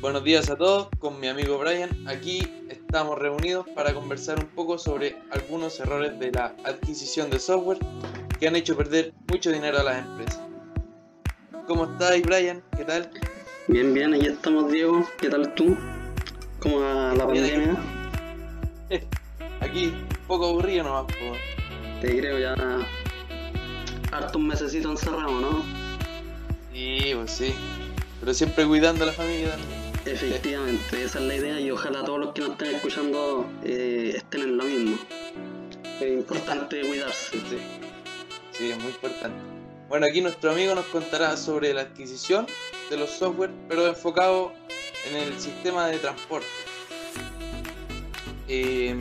Buenos días a todos, con mi amigo Brian. Aquí estamos reunidos para conversar un poco sobre algunos errores de la adquisición de software que han hecho perder mucho dinero a las empresas. ¿Cómo estás, Brian? ¿Qué tal? Bien, bien, aquí estamos, Diego. ¿Qué tal tú? ¿Cómo va la pandemia? Aquí, un poco aburrido nomás. Te creo ya hartos mesecitos encerrado, ¿no? Sí, pues sí. Pero siempre cuidando a la familia también. Efectivamente, esa es la idea y ojalá todos los que nos estén escuchando eh, estén en lo mismo. Es importante cuidarse. Sí. Sí, es muy importante. Bueno, aquí nuestro amigo nos contará sobre la adquisición de los software, pero enfocado en el sistema de transporte. Eh,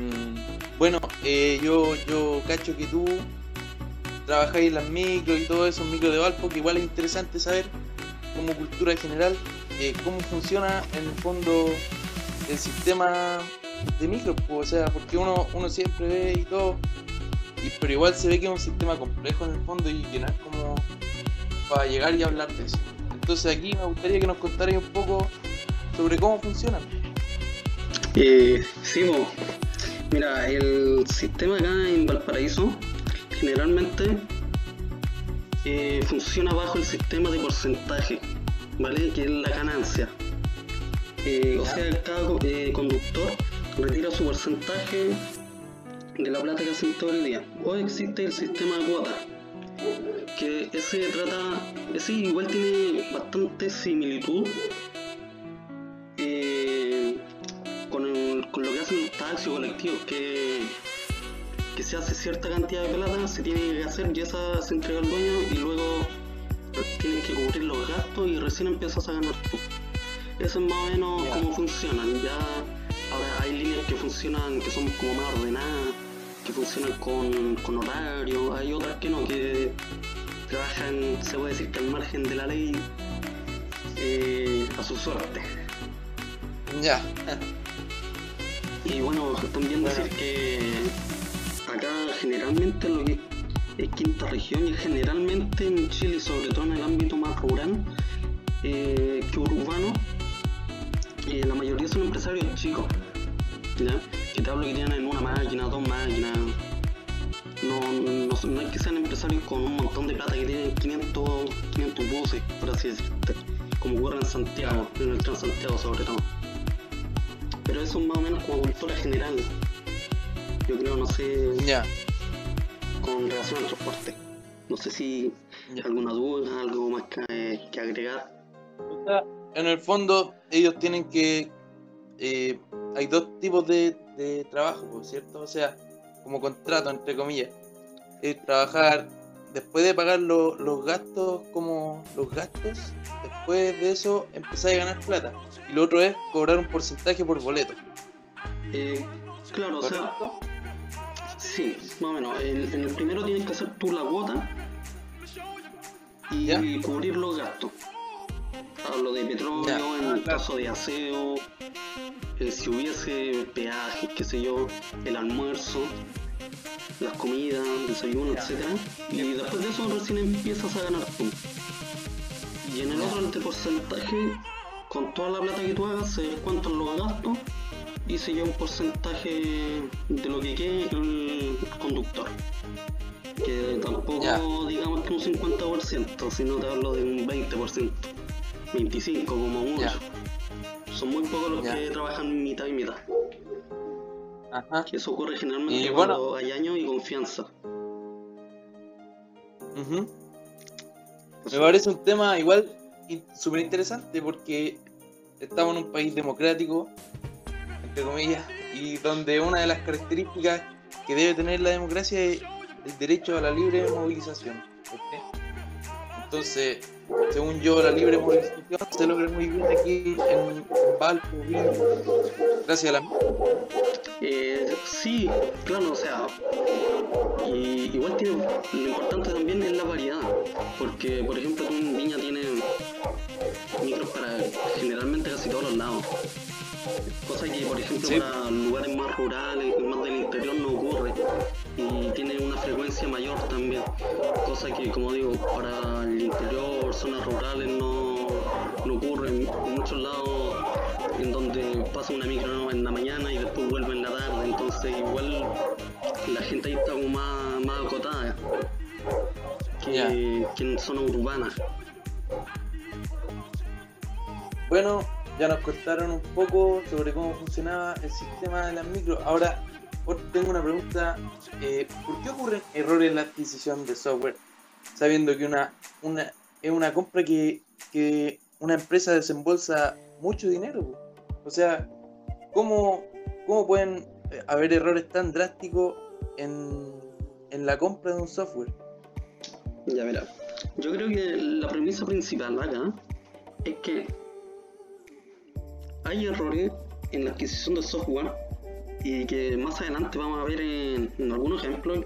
bueno, eh, yo, yo cacho que tú trabajáis en las micros y todo eso, micro de Valpo, que igual es interesante saber como cultura general eh, cómo funciona en el fondo el sistema de micro, o sea, porque uno, uno siempre ve y todo, pero igual se ve que es un sistema complejo en el fondo y que no es como para llegar y hablar de eso. Entonces aquí me gustaría que nos contarais un poco sobre cómo funciona. Eh, sí, mira, el sistema acá en Valparaíso generalmente eh, funciona bajo el sistema de porcentaje, ¿vale? Que es la ganancia. Eh, o sea, cada eh, conductor retira su porcentaje de la plata que hacen todo el día. O existe el sistema de cuotas, que ese trata, ese igual tiene bastante similitud eh, con, el- con lo que hacen los taxis colectivos, que, que se hace cierta cantidad de plata, se tiene que hacer y esa se entrega al dueño y luego que cubrir los gastos y recién empiezas a ganar tú. Eso es más o menos Ya. cómo funcionan. Ya ahora hay líneas que funcionan, que son como más ordenadas, que funcionan con, con horario, hay otras que no, que trabajan, se puede decir que al margen de la ley, eh, a su suerte. Ya, Y bueno, también Bueno. decir que acá generalmente lo que es quinta región y generalmente en Chile, sobre todo en el ámbito más rural eh, que urbano, eh, la mayoría son empresarios chicos, ¿ya? Que te hablo que tienen una máquina, dos máquinas. No, no es que sean empresarios con un montón de plata que tienen 500, 500 buses, por así decirte, como ocurre en Santiago, en el Transantiago sobre todo. Pero eso es más o menos como cultura general. Yo creo, no sé, ya, con relación al transporte. No sé si alguna duda, algo más que, que agregar. O sea, en el fondo ellos tienen que... eh, hay dos tipos de, de trabajo, por cierto, o sea, como contrato, entre comillas. Es trabajar después de pagar lo- los gastos, como los gastos, después de eso empezar a ganar plata. Y lo otro es cobrar un porcentaje por boleto. Eh, claro, o sea. Sí, más o menos. En, en el primero tienes que hacer tú la cuota y ¿Ya? cubrir los gastos. Hablo de petróleo, Ya, en el claro. caso de aseo, eh, si hubiese peajes, qué sé yo, el almuerzo, las comidas, desayuno, etcétera Y después de eso recién empiezas a ganar tú. Y en el otro, el porcentaje, con toda la plata que tú hagas, se descuentan los gastos y se lleva un porcentaje de lo que quede el conductor. Que tampoco digamos que un 50%, sino te hablo de un 20%, 25% como mucho. Son muy pocos los que trabajan mitad y mitad. Ajá. Que eso ocurre generalmente Y cuando hay años y confianza. Ujú. Me parece un tema igual súper interesante porque estamos en un país democrático, comillas, y donde una de las características que debe tener la democracia es el derecho a la libre movilización. Entonces, según yo, la libre movilización se logra muy bien aquí en Valpo, gracias a la... Eh, sí, claro, o sea, y igual tiene, lo importante también es la variedad, porque por ejemplo tú en Viña tienes micros para generalmente casi todos los lados, cosa que por ejemplo Sí. para lugares más rurales, más del interior no ocurre, y tiene una frecuencia mayor también, cosa que como digo, para el interior, zonas rurales no, no ocurre, en muchos lados en donde pasa una micro en la mañana y después vuelve en la tarde, entonces igual la gente ahí está como más, más acotada que, que en zonas urbanas. Bueno, ya nos contaron un poco sobre cómo funcionaba el sistema de las micros. Ahora, tengo una pregunta. Eh, ¿Por qué ocurren errores en la adquisición de software? Sabiendo que una, una es una compra que, que una empresa desembolsa mucho dinero. O sea, ¿cómo, cómo pueden eh, haber errores tan drásticos en, en la compra de un software? Ya, mira. Yo creo que la premisa principal acá es que hay errores en la adquisición de software y que más adelante vamos a ver en, algunos ejemplos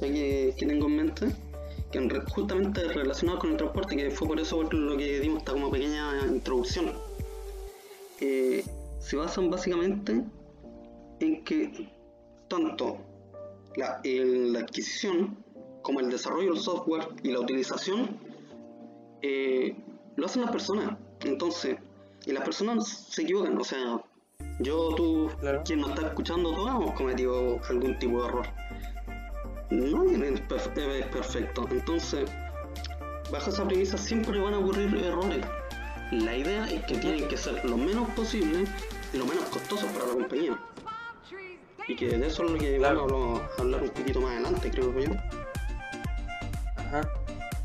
que, tengo en mente que justamente relacionados con el transporte que fue por eso lo que dimos esta como pequeña introducción. Eh, se basan básicamente en que tanto la, la, adquisición como el desarrollo del software y la utilización eh, lo hacen las personas. Entonces y las personas se equivocan, o sea, yo, tú, quien nos está escuchando, todos hemos cometido algún tipo de error. Nadie es, perfecto, entonces, bajo esa premisa siempre van a ocurrir errores. La idea es que tienen que ser lo menos posible y lo menos costosos para la compañía. Y que de eso es lo que vamos a hablar un poquito más adelante, creo yo. Ajá.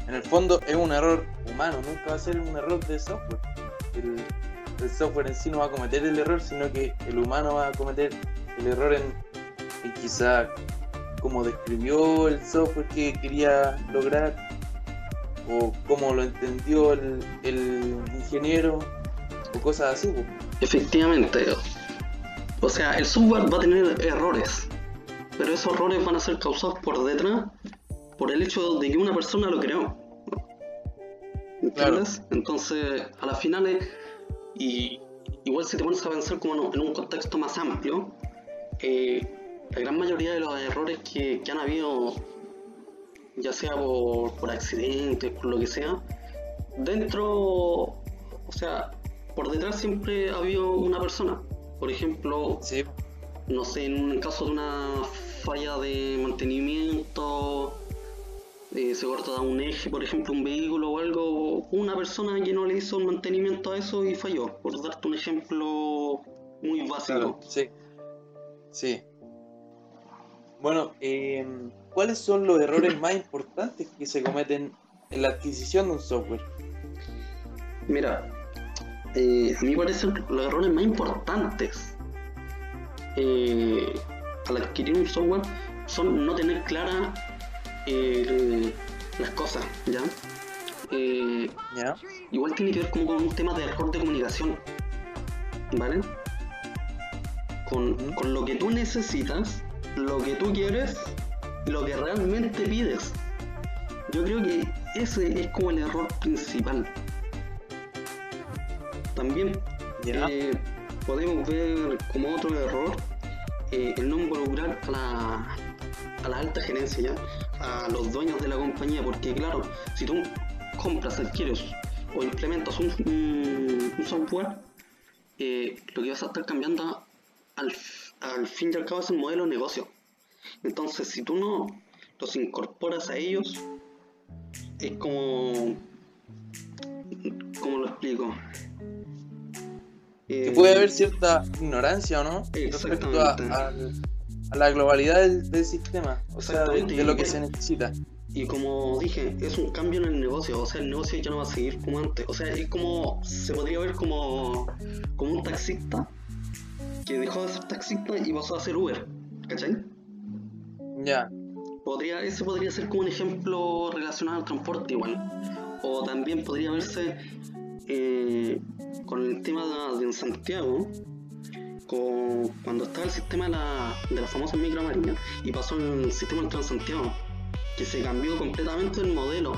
En el fondo es un error humano, nunca va a ser un error de software el software en sí no va a cometer el error, sino que el humano va a cometer el error en, quizá cómo describió el software que quería lograr o cómo lo entendió el, ingeniero o cosas así. Efectivamente. O sea, el software va a tener errores, pero esos errores van a ser causados por detrás por el hecho de que una persona lo creó. ¿Entiendes? Entonces, a las finales y igual si te pones a pensar como en un contexto más amplio, eh, la gran mayoría de los errores que, han habido, ya sea por, por, accidentes, por lo que sea, dentro, o sea, por detrás siempre ha habido una persona. Por ejemplo, no sé, en un caso de una falla de mantenimiento eh, se corta un eje, por ejemplo, un vehículo o algo, una persona que no le hizo un mantenimiento a eso y falló, por darte un ejemplo muy básico. sí. Sí. Bueno, eh, ¿cuáles son los errores más importantes que se cometen en la adquisición de un software? Mira, eh, a mí me parecen los errores más importantes al adquirir un software son no tener clara eh, las cosas, eh, ¿ya? Igual tiene que ver como con un tema de error de comunicación, ¿vale? Con, con lo que tú necesitas, lo que tú quieres, lo que realmente pides. Yo creo que ese es como el error principal. También eh, podemos ver como otro error el no involucrar a la, a la alta gerencia, ¿ya? A los dueños de la compañía, porque claro, si tú compras, adquieres o implementas un, software, eh, lo que vas a estar cambiando al, al fin y al cabo es el modelo de negocio. Entonces, si tú no los incorporas a ellos, es como... ¿Cómo lo explico? que puede haber cierta ignorancia o no respecto a, a la globalidad del, sistema, o sea, de, lo que se necesita. Y como dije, es un cambio en el negocio, o sea, el negocio ya no va a seguir como antes. O sea, es como, se podría ver como, como un taxista que dejó de ser taxista y pasó a ser Uber, ¿cachai? Ya. Podría, ese podría ser como un ejemplo relacionado al transporte igual. O también podría verse eh, con el tema de, de Santiago, cuando estaba el sistema de la, de la famosa micro y pasó el sistema del Transantiago, que se cambió completamente el modelo.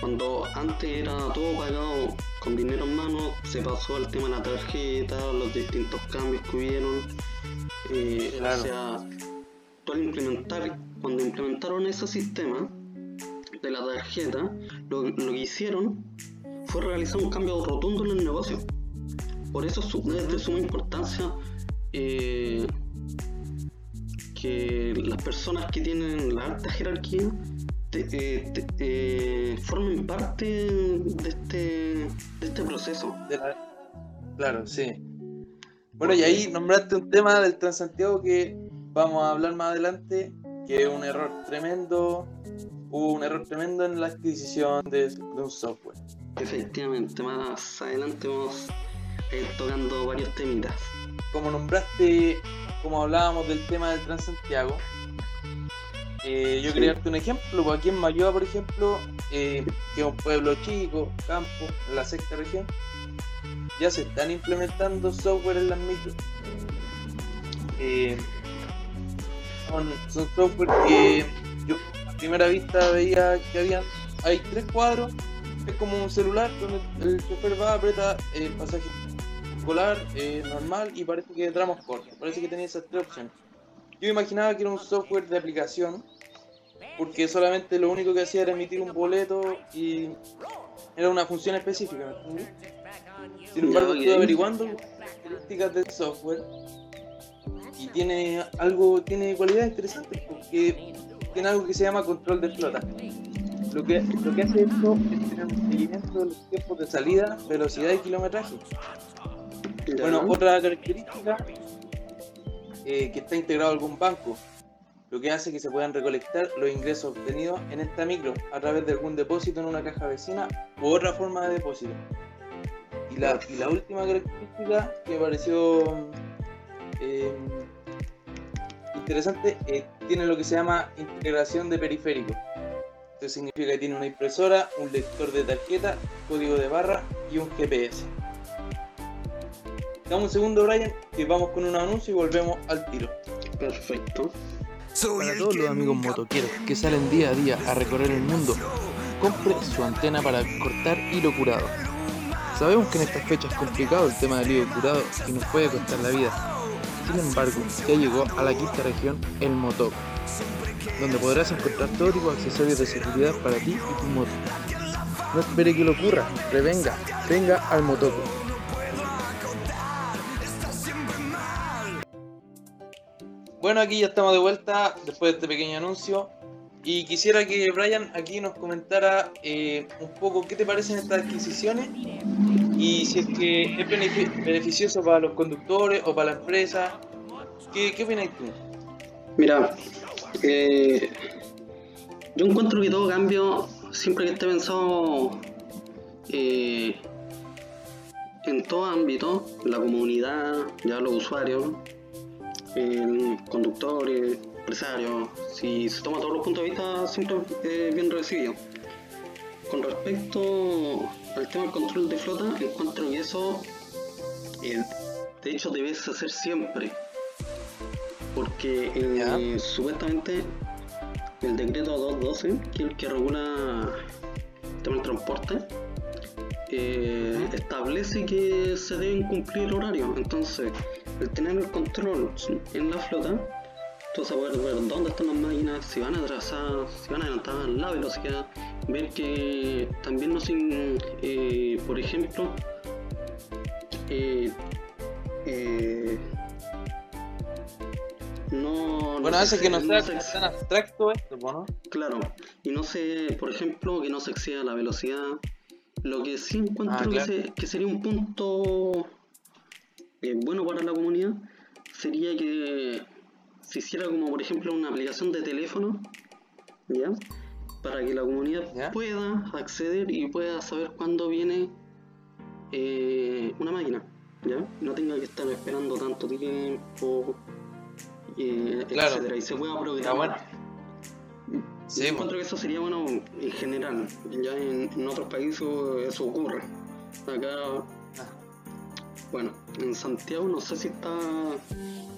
Cuando antes era todo pagado con dinero en mano, se pasó al tema de la tarjeta, los distintos cambios que hubieron. Eh, o sea, al implementar, cuando implementaron ese sistema de la tarjeta, lo, lo que hicieron fue realizar un cambio rotundo en el negocio por eso es de suma importancia eh, que las personas que tienen la alta jerarquía eh, eh, formen parte de este, de este proceso. Claro, sí. Bueno, y ahí nombraste un tema del Transantiago que vamos a hablar más adelante, que es un error tremendo, hubo un error tremendo en la adquisición de, un software. Efectivamente, más adelante vamos ir tocando varios temitas. Como nombraste, como hablábamos del tema del Transantiago, eh, yo quería darte un ejemplo, pues aquí en Mayoa, por ejemplo, eh, que es un pueblo chico, campo, en la sexta región, ya se están implementando software en las micros. Eh, son, software que yo a primera vista veía que habían, hay tres cuadros, es como un celular donde el chofer va, aprieta el pasaje escolar, eh, normal y parece que tramos cortos, parece que tenía esas tres opciones. Yo imaginaba que era un software de aplicación, porque solamente lo único que hacía era emitir un boleto y era una función específica, ¿me sin embargo, estoy averiguando las características del software y tiene algo, tiene cualidades interesantes porque tiene algo que se llama control de flota. Lo que, lo que hace esto es tener un seguimiento de los tiempos de salida, velocidad y kilometraje. Bueno, otra característica eh, que está integrado algún banco, lo que hace que se puedan recolectar los ingresos obtenidos en esta micro a través de algún depósito en una caja vecina u otra forma de depósito. Y la, última característica que me pareció eh, interesante eh, tiene lo que se llama integración de periféricos. Esto significa que tiene una impresora, un lector de tarjeta, código de barra y un GPS. Dame un segundo, Brian, que vamos con un anuncio y volvemos al tiro. Perfecto. Para todos los amigos motoqueros que salen día a día a recorrer el mundo, compre su antena para cortar hilo curado Sabemos que en estas fechas es complicado el tema del hilo curado y nos puede costar la vida. Sin embargo, ya llegó a la quinta región el Motoco, donde podrás encontrar todo tipo de accesorios de seguridad para ti y tu moto. No espere que lo ocurra, prevenga, venga al Motoco. Bueno, aquí ya estamos de vuelta después de este pequeño anuncio. Y quisiera que Brian aquí nos comentara eh, un poco qué te parecen estas adquisiciones y si es que es beneficioso para los conductores o para la empresa. ¿Qué, qué opinas tú? Mira, eh, yo encuentro que todo cambio, siempre que esté pensado eh, en todo ámbito, la comunidad, ya los usuarios, conductores, empresarios, si se toma todos los puntos de vista, siempre es bien recibido. Con respecto al tema del control de flota, encuentro que eso, de hecho, debes hacer siempre. Porque eh, supuestamente el decreto 212, que es el que regula el tema del transporte, eh, establece que se deben cumplir horarios. Entonces, el tener el control en la flota tú vas a poder ver dónde están las máquinas, si van atrasadas, si van adelantadas, la velocidad, ver que también no sin, eh, por ejemplo, eh, eh, no, bueno, hace que no sea tan abstracto esto, ¿no? Claro, y no sé, por ejemplo, que no se exceda la velocidad. Lo que sí encuentro ah, que, sería un punto bueno para la comunidad sería que se hiciera como por ejemplo una aplicación de teléfono, ¿ya? Para que la comunidad pueda acceder y pueda saber cuándo viene eh, una máquina, ¿ya? No tenga que estar esperando tanto tiempo, eh, etcétera, y se pueda programar. Sí, encuentro que eso sería bueno en general, ya en, otros países eso ocurre. Acá, ah. Bueno, en Santiago no sé si está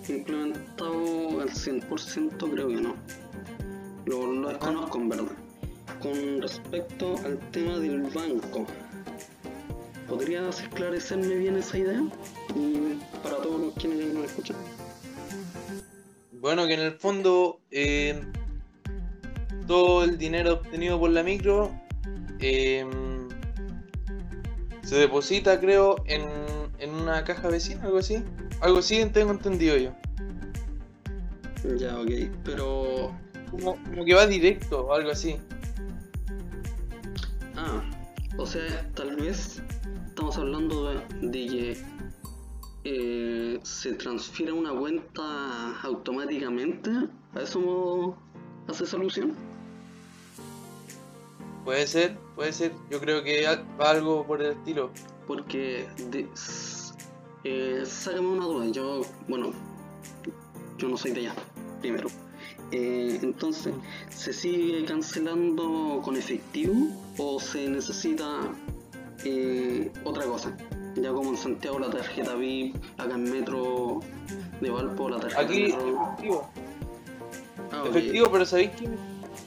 implementado al 100%, creo que no. Lo, lo desconozco en verdad. Con respecto al tema del banco, ¿podrías esclarecerme bien esa idea? Y para todos los quienes nos escuchan. Bueno, que en el fondo eh, todo el dinero obtenido por la micro eh, se deposita, creo, en en una caja vecina, algo así. Algo así tengo entendido yo. Ya, ok, pero... Como, como que va directo o algo así. Ah, o sea, tal vez estamos hablando de, de que eh, se transfiere una cuenta automáticamente. ¿A eso hace solución? Puede ser, puede ser. Yo creo que va algo por el estilo. Porque, de, eh, sácame una duda. Yo, bueno, yo no soy de allá, primero. Eh, entonces, ¿se sigue cancelando con efectivo o se necesita eh, otra cosa? Ya como en Santiago la tarjeta VIP, acá en Metro de Valpo la tarjeta Aquí Metro. efectivo. Ah. Efectivo, pero ¿sabéis que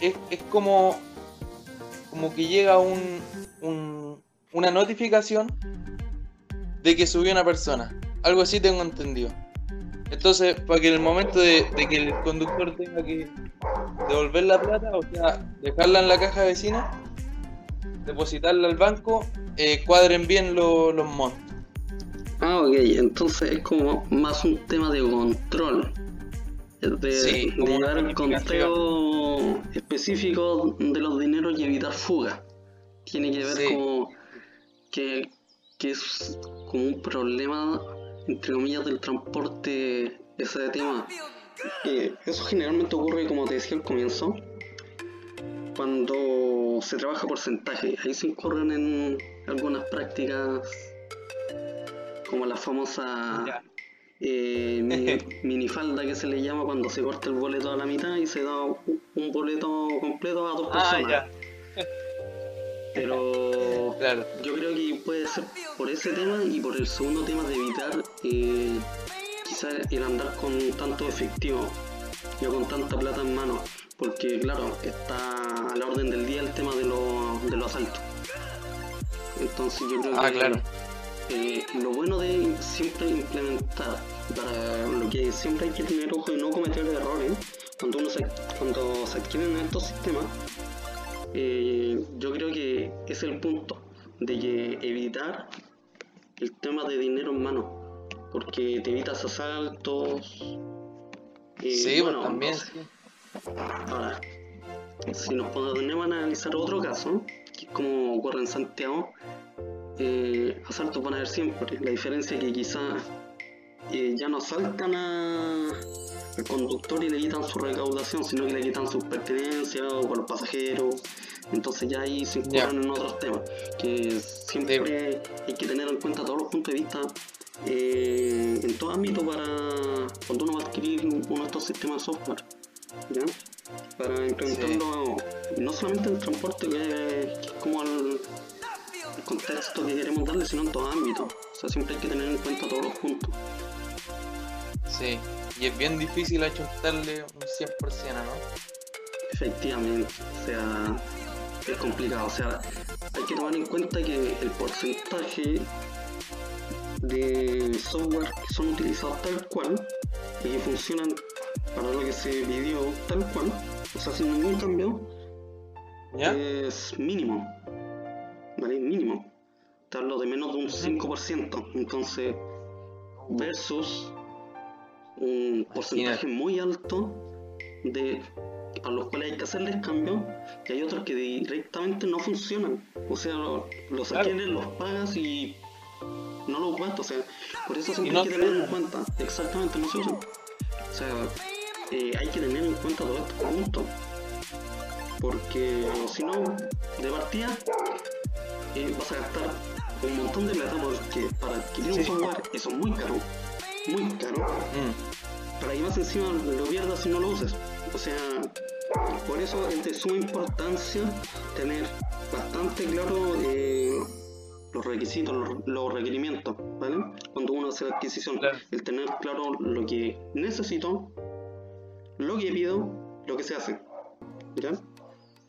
es, es como como que llega un, un- una notificación de que subió una persona. Algo así tengo entendido. Entonces, para que en el momento de, de que el conductor tenga que devolver la plata, o sea, dejarla en la caja vecina, depositarla al banco, eh, cuadren bien lo- los montos. Ah, ok, entonces es como más un tema de control. De, Sí, de llevar el conteo específico de los dineros y evitar fuga. Tiene que ver Sí. como que, que es como un problema, entre comillas, del transporte ese tema. Eh, eso generalmente ocurre, como te decía al comienzo, cuando se trabaja porcentaje. Ahí se incurren en algunas prácticas como la famosa eh, mini, minifalda que se le llama cuando se corta el boleto a la mitad y se da un boleto completo a dos Ah, personas. ya, Pero claro. yo creo que puede ser por ese tema y por el segundo tema de evitar eh, quizás el andar con tanto efectivo, yo con tanta plata en mano, porque claro, está a la orden del día el tema de, los de los asaltos. Entonces yo creo Ah, que claro. eh, lo bueno de siempre implementar, para lo que siempre hay que tener ojo y no cometer errores, cuando, uno se, cuando se adquieren estos sistemas, eh, yo creo que es el punto de que evitar el tema de dinero en mano, porque te evitas asaltos. eh, sí, bueno, pues también. no sé. sí. Ahora, si nos ponemos a analizar otro caso, que es como ocurre en Santiago, eh, asaltos van a haber siempre. La diferencia es que quizás eh, ya no asaltan a- al conductor y le quitan su recaudación, sino que le quitan sus pertenencias o a los pasajeros. Entonces ya ahí se incurren en otros temas, que siempre hay que tener en cuenta todos los puntos de vista eh, en todo ámbito para cuando uno va a adquirir uno de estos sistemas de software. ¿ya? Para implementarlo no solamente en el transporte, que, que es como el, el contexto que queremos darle, sino en todo ámbito. O sea, siempre hay que tener en cuenta todos los puntos. Sí, y es bien difícil achuntarle un 100%, ¿no? Efectivamente, o sea, es complicado. O sea, hay que tomar en cuenta que el porcentaje de software que son utilizados tal cual y que funcionan para lo que se pidió tal cual, o sea, sin ningún cambio, ¿Ya? es mínimo. ¿Vale? Mínimo. Te hablo de menos de un 5%. Entonces, versus un porcentaje muy alto de a los cuales hay que hacerles cambios y hay otros que directamente no funcionan. O sea, lo- los Claro. adquieres, los pagas y no los gastas. O sea, por eso siempre no hay que tener en cuenta. Exactamente, no se usan. O sea, eh, hay que tener en cuenta todo esto junto. Porque si no, de partida eh, vas a gastar un montón de plata porque para adquirir un software eso es muy caro. Muy caro Mm, para que más encima lo pierdas si no lo uses. O sea, por eso es de suma importancia tener bastante claro eh, los requisitos, los, los requerimientos, ¿vale? Cuando uno hace la adquisición, Claro. el tener claro lo que necesito, lo que pido, lo que se hace, ¿ya?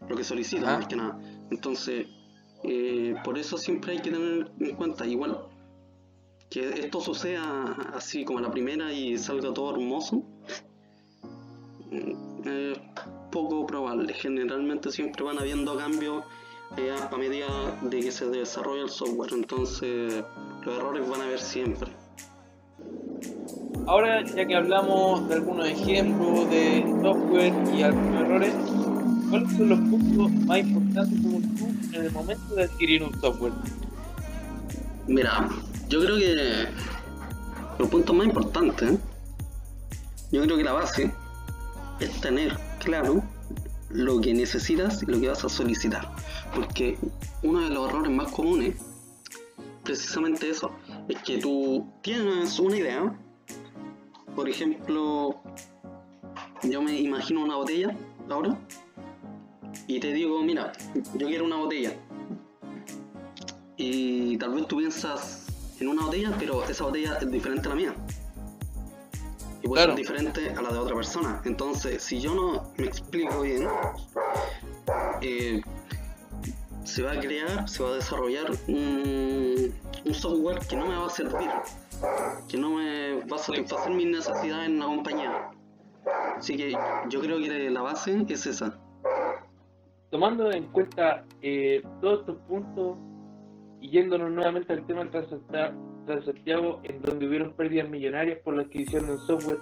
Lo que solicito, más que nada. Entonces, eh, por eso siempre hay que tener en cuenta, igual, que esto suceda así como a la primera y salga todo hermoso mm, es poco probable. Generalmente siempre van habiendo cambios eh, a medida de que se desarrolla el software. Entonces, los errores van a haber siempre. Ahora, ya que hablamos de algunos ejemplos de software y algunos errores, ¿cuáles son los puntos más importantes según tú en el momento de adquirir un software? Mira, yo creo que los puntos más importantes, yo creo que la base es tener claro lo que necesitas y lo que vas a solicitar. Porque uno de los errores más comunes, precisamente eso, es que tú tienes una idea, por ejemplo, yo me imagino una botella ahora y te digo, mira, yo quiero una botella. Y tal vez tú piensas en una botella, pero esa botella es diferente a la mía. Y puede Claro. ser diferente a la de otra persona. Entonces, si yo no me explico bien, eh, se va a crear, se va a desarrollar un, un software que no me va a servir, que no me va a satisfacer mis necesidades en la compañía. Así que yo creo que la base es esa. Tomando en cuenta eh, todos estos puntos y yéndonos nuevamente al tema del Transantiago, en donde hubieron pérdidas millonarias por la adquisición de un software,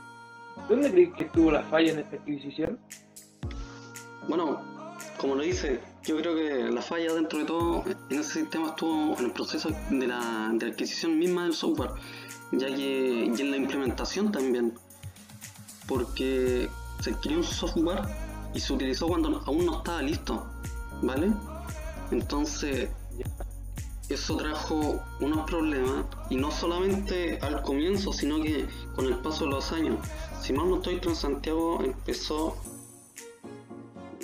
¿dónde crees que estuvo la falla en esta adquisición? Bueno, como lo dice, yo creo que la falla dentro de todo en ese sistema estuvo en el proceso de la, de la adquisición misma del software, ya que y en la implementación también, porque se adquirió un software y se utilizó cuando aún no estaba listo, ¿vale? Entonces, eso trajo unos problemas y no solamente al comienzo, sino que con el paso de los años. Si mal no estoy, Transantiago empezó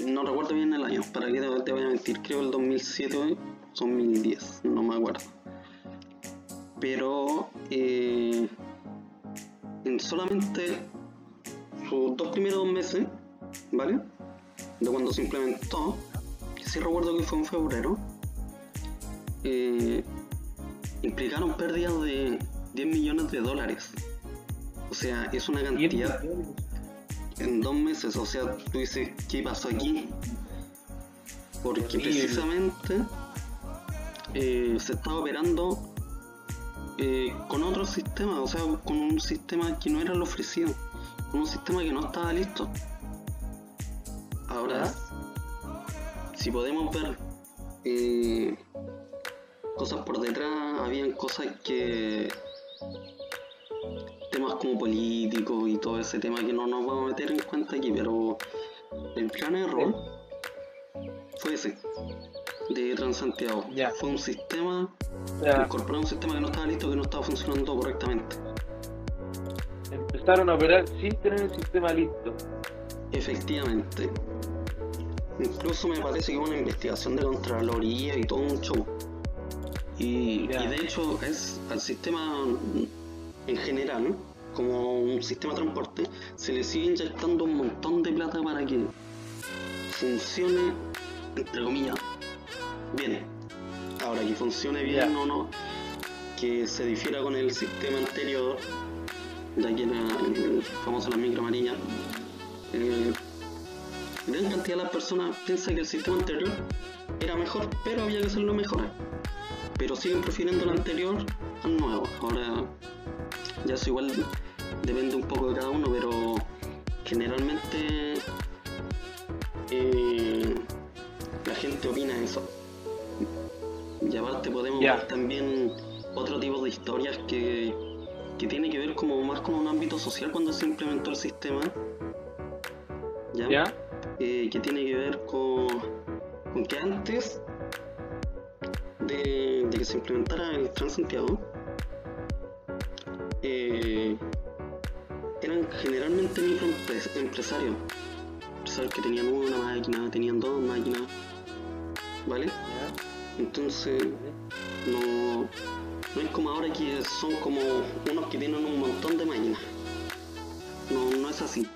no recuerdo bien el año, para qué te, te voy a mentir, creo el 2007 o 2010, no me acuerdo. Pero eh, en solamente sus dos primeros meses, ¿vale? De cuando se implementó, que sí recuerdo que fue en febrero, eh, implicaron pérdidas de 10 millones de dólares. O sea, es una cantidad en dos meses. O sea, tú dices, ¿qué pasó aquí? Porque precisamente eh, se estaba operando eh, con otro sistema, o sea, con un sistema que no era el ofrecido, con un sistema que no estaba listo. Ahora, si podemos ver eh, cosas por detrás, habían cosas que temas como políticos y todo ese tema que no nos vamos a meter en cuenta aquí, pero el gran error fue ese de Transantiago. Fue un sistema, sea, incorporar un sistema que no estaba listo, que no estaba funcionando correctamente. empezaron a operar sin tener el sistema listo. Efectivamente. Incluso me parece que hubo una investigación de Contraloría y todo un show. Y, Ya. y de hecho es al sistema en general, como un sistema de transporte, se le sigue inyectando un montón de plata para que funcione, entre comillas, bien. Ahora que funcione bien Ya. o no, que se difiera con el sistema anterior, de aquí era el famoso la micro amarilla, eh, gran cantidad de las personas piensa que el sistema anterior era mejor, pero había que hacerlo mejor. Pero siguen prefiriendo el anterior al nuevo. Ahora, ya eso igual depende un poco de cada uno, pero generalmente eh, la gente opina eso. Y aparte podemos ver también otro tipo de historias que, que tiene que ver como más con un ámbito social cuando se implementó el sistema. ¿Ya? Eh, que tiene que ver con, con que antes de, de que se implementara el Transantiago, eh, eran generalmente microempresarios, empresarios que tenían una máquina, tenían dos máquinas, ¿vale? Entonces no, no es como ahora que son como unos que tienen un montón de máquinas. No, no es así.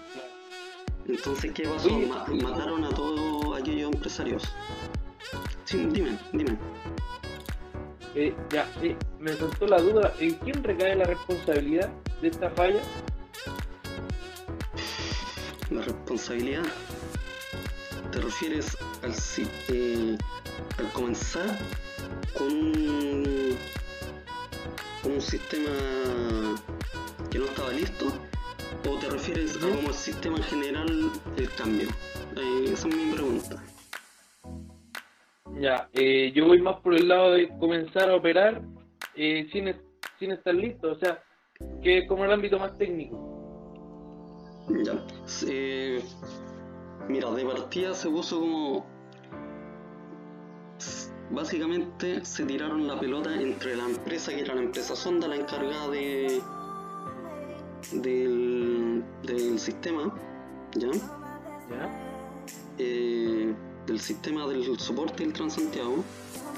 Entonces, ¿qué pasó? Mataron a todos aquellos empresarios. Sí, dime, dime. Eh, ya, eh, me saltó la duda, ¿en quién recae la responsabilidad de esta falla? La responsabilidad. ¿Te refieres al, eh, al comenzar con un, como un sistema que no estaba listo? ¿O te refieres a como el sistema en general el cambio? Eh, esa es mi pregunta. Ya, eh, yo voy más por el lado de comenzar a operar eh, sin, sin estar listo, o sea, que es como el ámbito más técnico. Ya, eh, mira, de partida se puso como... Básicamente se tiraron la pelota entre la empresa, que era la empresa Sonda, la encargada de del, del sistema, ¿ya? ¿Ya? Del sistema del soporte del Transantiago,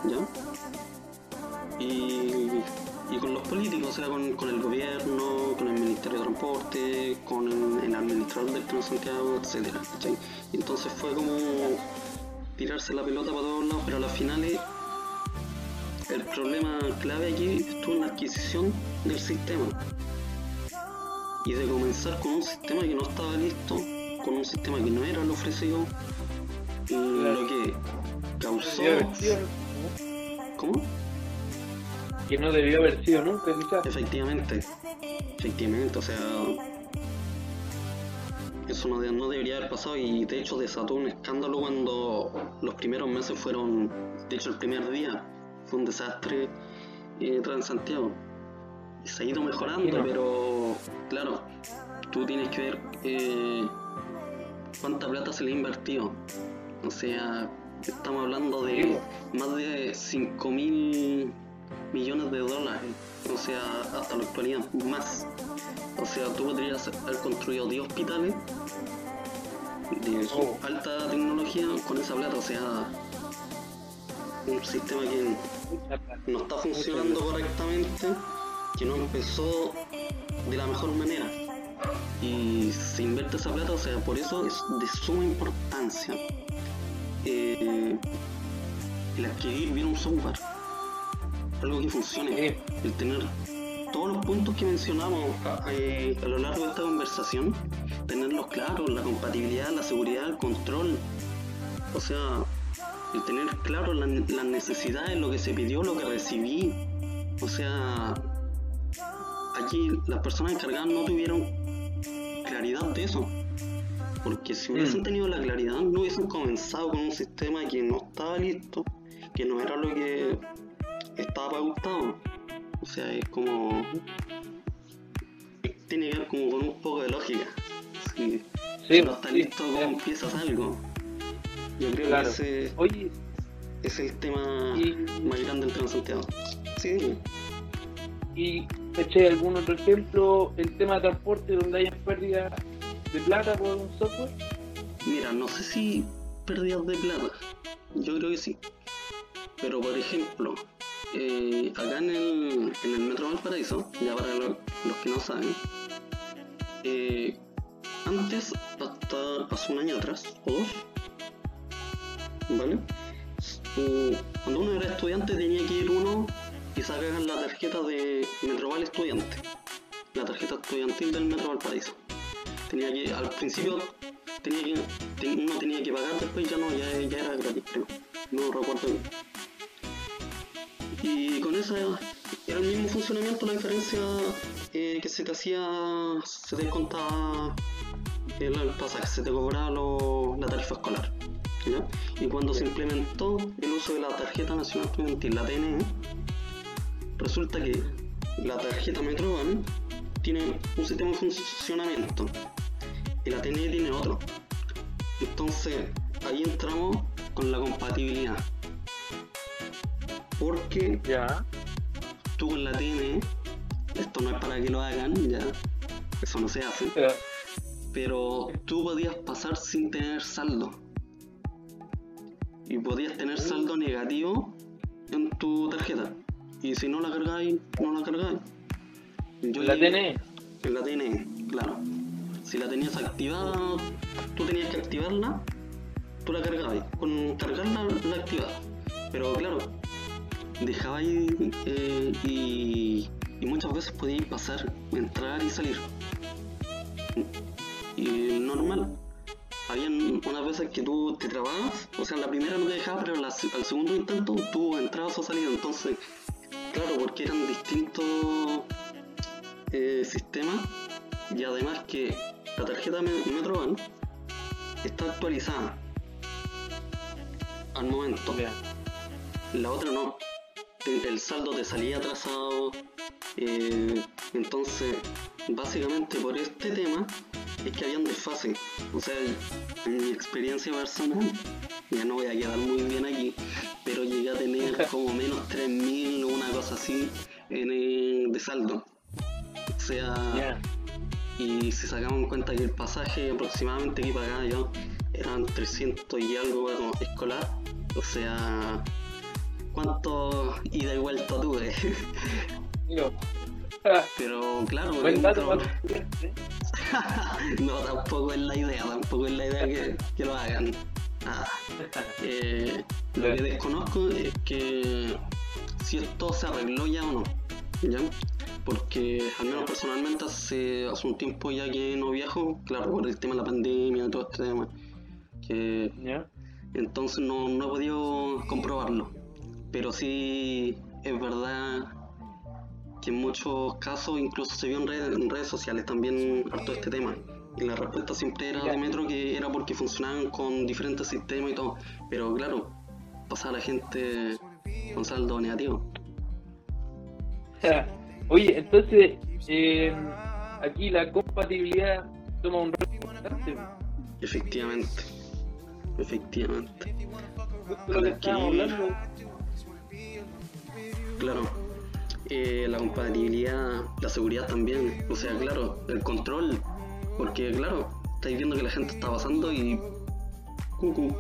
¿ya? Y, y con los políticos, o sea, con, con el gobierno, con el Ministerio de Transporte, con el, el administrador del Transantiago, etcétera, ¿cachai? Y entonces fue como tirarse la pelota para todos lados, pero a las finales el problema clave aquí estuvo en la adquisición del sistema y de comenzar con un sistema que no estaba listo, con un sistema que no era lo ofrecido, lo que causó... ¿Cómo? Que no debió haber sido nunca, quizás. Efectivamente, efectivamente, o sea, eso no, de- no debería haber pasado y de hecho desató un escándalo cuando los primeros meses fueron, de hecho el primer día fue un desastre eh, Transantiago. Se ha ido mejorando, pero claro, tú tienes que ver eh, cuánta plata se le ha invertido. O sea, estamos hablando de más de 5 mil millones de dólares. O sea, hasta la actualidad, más. O sea, tú podrías haber construido 10 hospitales de Oh. alta tecnología con esa plata. O sea, un sistema que no está funcionando correctamente, que no empezó de la mejor manera. Y se invierte esa plata, o sea, por eso es de suma importancia el adquirir bien un software, algo que funcione, el tener todos los puntos que mencionamos eh, a lo largo de esta conversación, tenerlos claros, la compatibilidad, la seguridad, el control, o sea, el tener claro la- las necesidades, lo que se pidió, lo que recibí. O sea, aquí las personas encargadas no tuvieron claridad de eso. Porque si hubiesen Mm. tenido la claridad, no hubiesen comenzado con un sistema que no estaba listo, que no era lo que estaba pautado. O sea, es como. Tiene que ver como con un poco de lógica. Si Sí, no está sí, listo, ¿cómo sí. empiezas algo? Yo creo Claro. que ese Oye, es el tema y, más grande del Transantiago. Sí, dime. y ¿cachai algún otro ejemplo? El tema de transporte donde hayan pérdida de plata por un software. Mira, no sé si pérdidas de plata. Yo creo que sí. Pero por ejemplo, eh, acá en el, en el Metro Valparaíso, ya para lo- los que no saben, eh, antes, hasta hace un año atrás, o dos, ¿vale? Cuando uno era estudiante tenía que ir uno y sacar la tarjeta de Metroval Estudiante, la tarjeta estudiantil del Metro Valparaíso. Tenía que, al principio tenía que, uno tenía que pagar, después ya no, ya, ya era gratis, creo. No recuerdo bien. Y con esa era el mismo funcionamiento, la diferencia eh, que se te hacía, se te contaba el, el pasaje, se te cobraba lo- la tarifa escolar. ¿ya? Y cuando se implementó el uso de la tarjeta nacional estudiantil, la TNE, resulta que la tarjeta Metroban tiene un sistema de funcionamiento y la TNE tiene otro. Entonces ahí entramos con la compatibilidad. Porque Ya. tú con la TNE, esto no es para que lo hagan, ya, eso no se hace, pero tú podías pasar sin tener saldo. Y podías tener saldo negativo en tu tarjeta. Y si no la cargáis, no la cargáis. Yo La TNE. En la TNE, claro. Si la tenías activada, tú tenías que activarla, tú la cargabas. Con cargarla la activabas. Pero claro, dejabais eh, y, y muchas veces podíais pasar, entrar y salir. Y normal. Habían unas veces que tú te trababas, o sea, la primera no te dejaba, pero la- al segundo intento tú entrabas o salías, entonces claro, porque eran distintos eh, sistemas y además que la tarjeta Me- Metroban está actualizada al momento. Ya. La otra no. El saldo te salía atrasado. eh, entonces, básicamente por este tema es que habían desfase. O sea, en mi experiencia personal, ya no voy a quedar muy bien aquí, pero llegué a tener como menos 3.000 o una cosa así en el- de saldo. O sea, y si sacamos en cuenta que el pasaje aproximadamente que pagaba yo eran 300 y algo bueno, escolar, o sea, ¿cuánto ida y vuelta tuve? Ah, Pero claro, Buen dato no, tampoco es la idea, tampoco es la idea que, que lo hagan. Ah, eh, lo que desconozco es que si esto se arregló ya o no, ¿ya? Porque al menos personalmente hace, hace un tiempo ya que no viajo, claro, por el tema de la pandemia y todo este tema, que Ya. entonces no, no he podido comprobarlo. Pero sí es verdad que en muchos casos incluso se vio en redes, en redes sociales también harto este tema. Y la respuesta siempre era de Metro que era porque funcionaban con diferentes sistemas y todo. Pero claro, pasaba la gente con saldo negativo. Oye, entonces, eh, aquí la compatibilidad toma un rol importante. Efectivamente. Efectivamente. Justo lo que estábamos hablando. Claro. Eh, la compatibilidad, la seguridad también. O sea, claro, el control. Porque, claro, estáis viendo que la gente está pasando y. Cucu.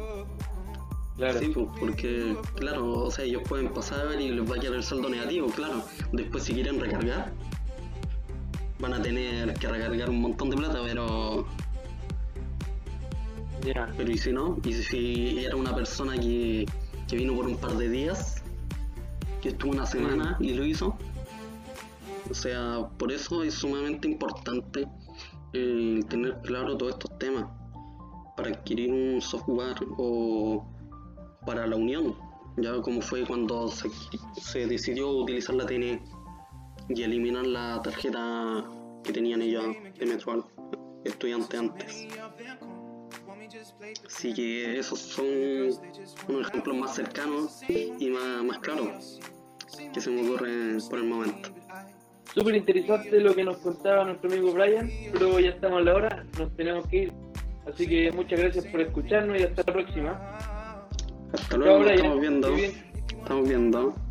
Claro. Sí, pues, porque, claro, o sea, ellos pueden pasar y les va a quedar el saldo negativo, claro. Después, si quieren recargar, van a tener que recargar un montón de plata, pero. Ya. Pero, ¿y si no? ¿Y si era una persona que, que vino por un par de días? Que estuvo una semana y lo hizo. O sea, por eso es sumamente importante eh, tener claro todos estos temas. Para adquirir un software o para la unión. Ya como fue cuando se, se decidió utilizar la TN y eliminar la tarjeta que tenían ellos de Metroal, estudiantes antes. Así que esos son unos ejemplos más cercanos y más, más claros que se me ocurren por el momento. Súper interesante lo que nos contaba nuestro amigo Brian, pero ya estamos a la hora, nos tenemos que ir. Así que muchas gracias por escucharnos y hasta la próxima. Hasta luego, Chao, Brian. estamos viendo. Estamos viendo.